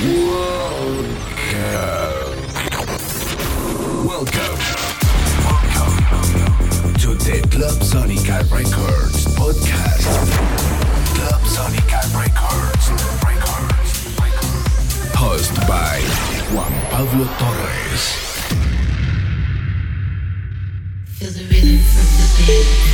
Welcome. Welcome to the Clubsonica Records podcast. Clubsonica Records. Records. Host by Juan Pablo Torrez. Feel the rhythm from the beat.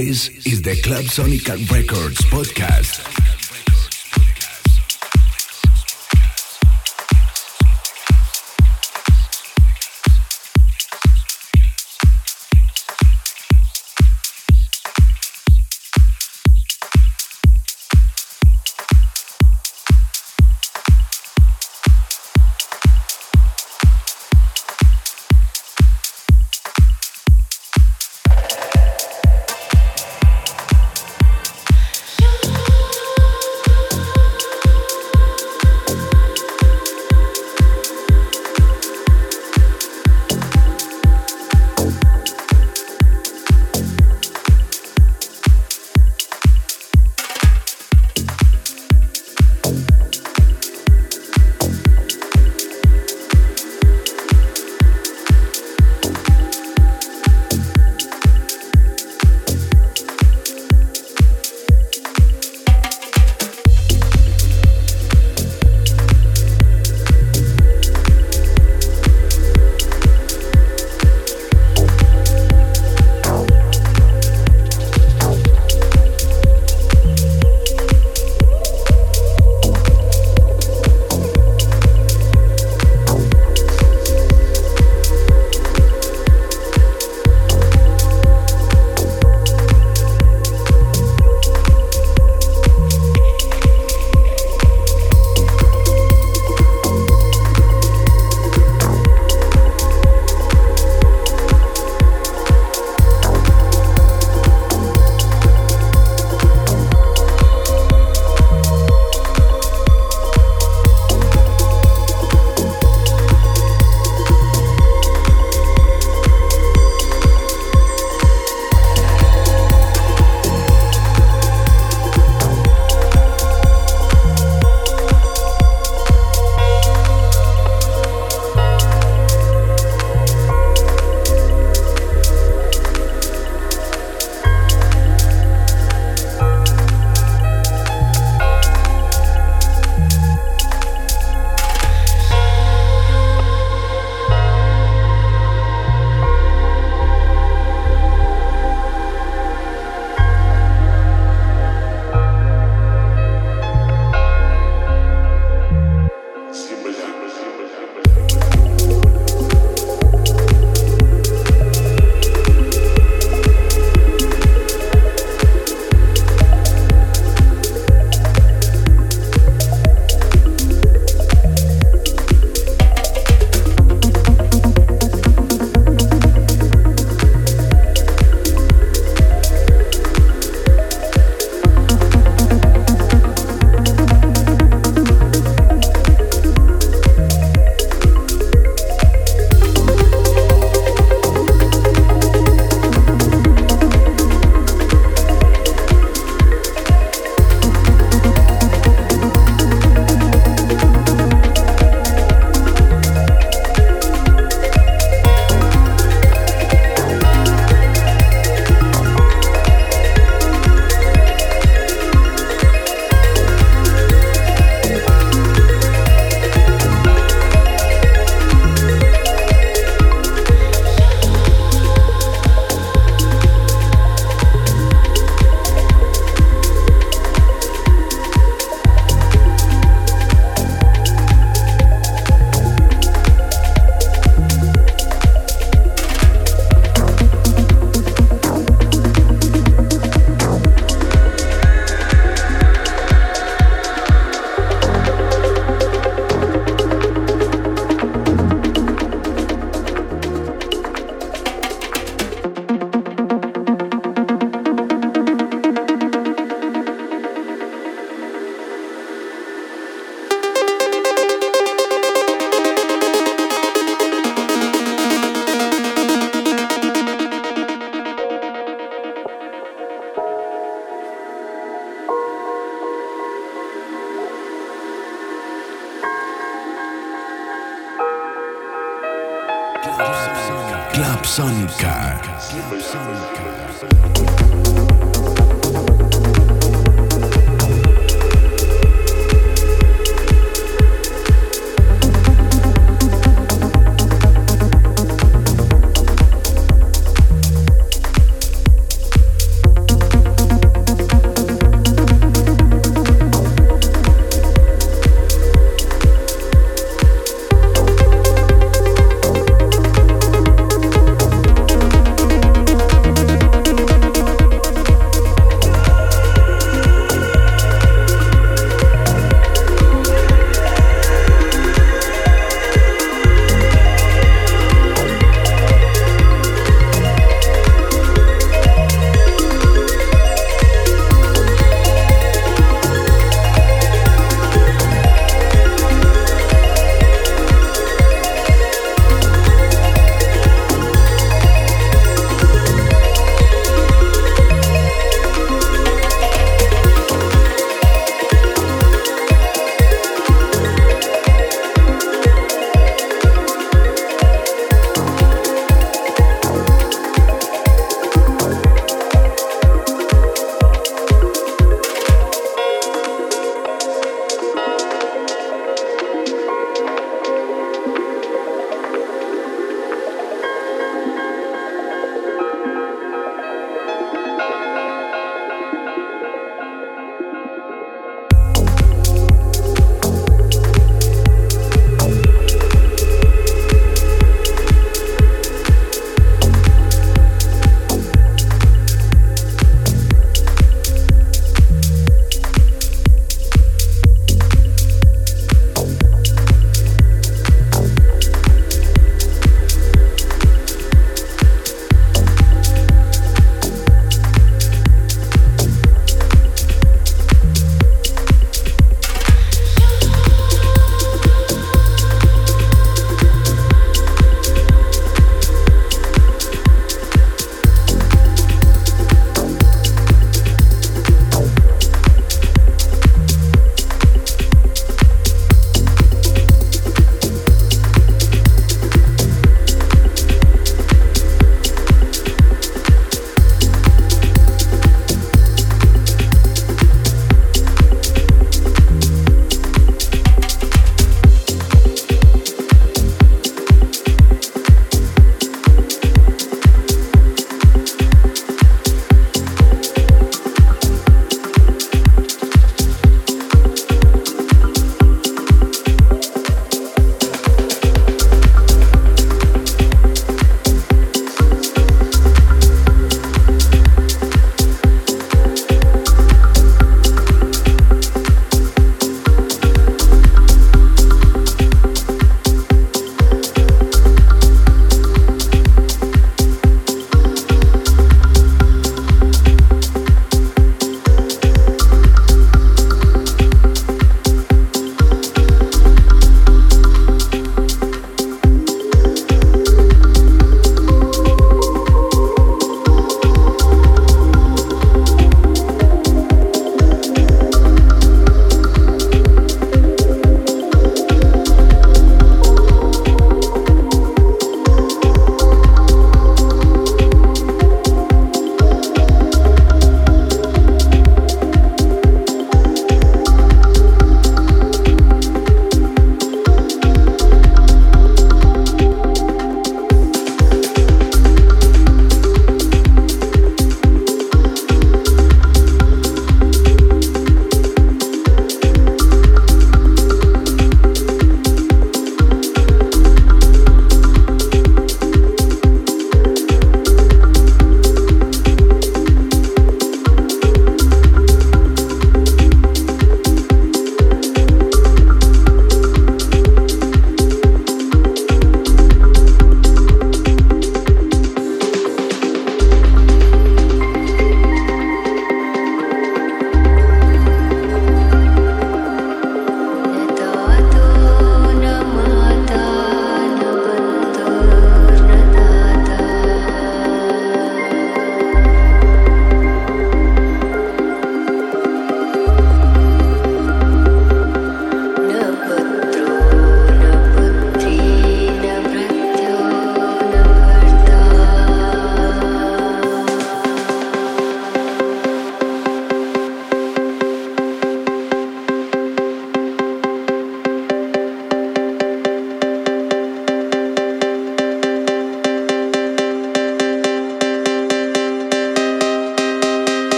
This is the Clubsonica Records podcast.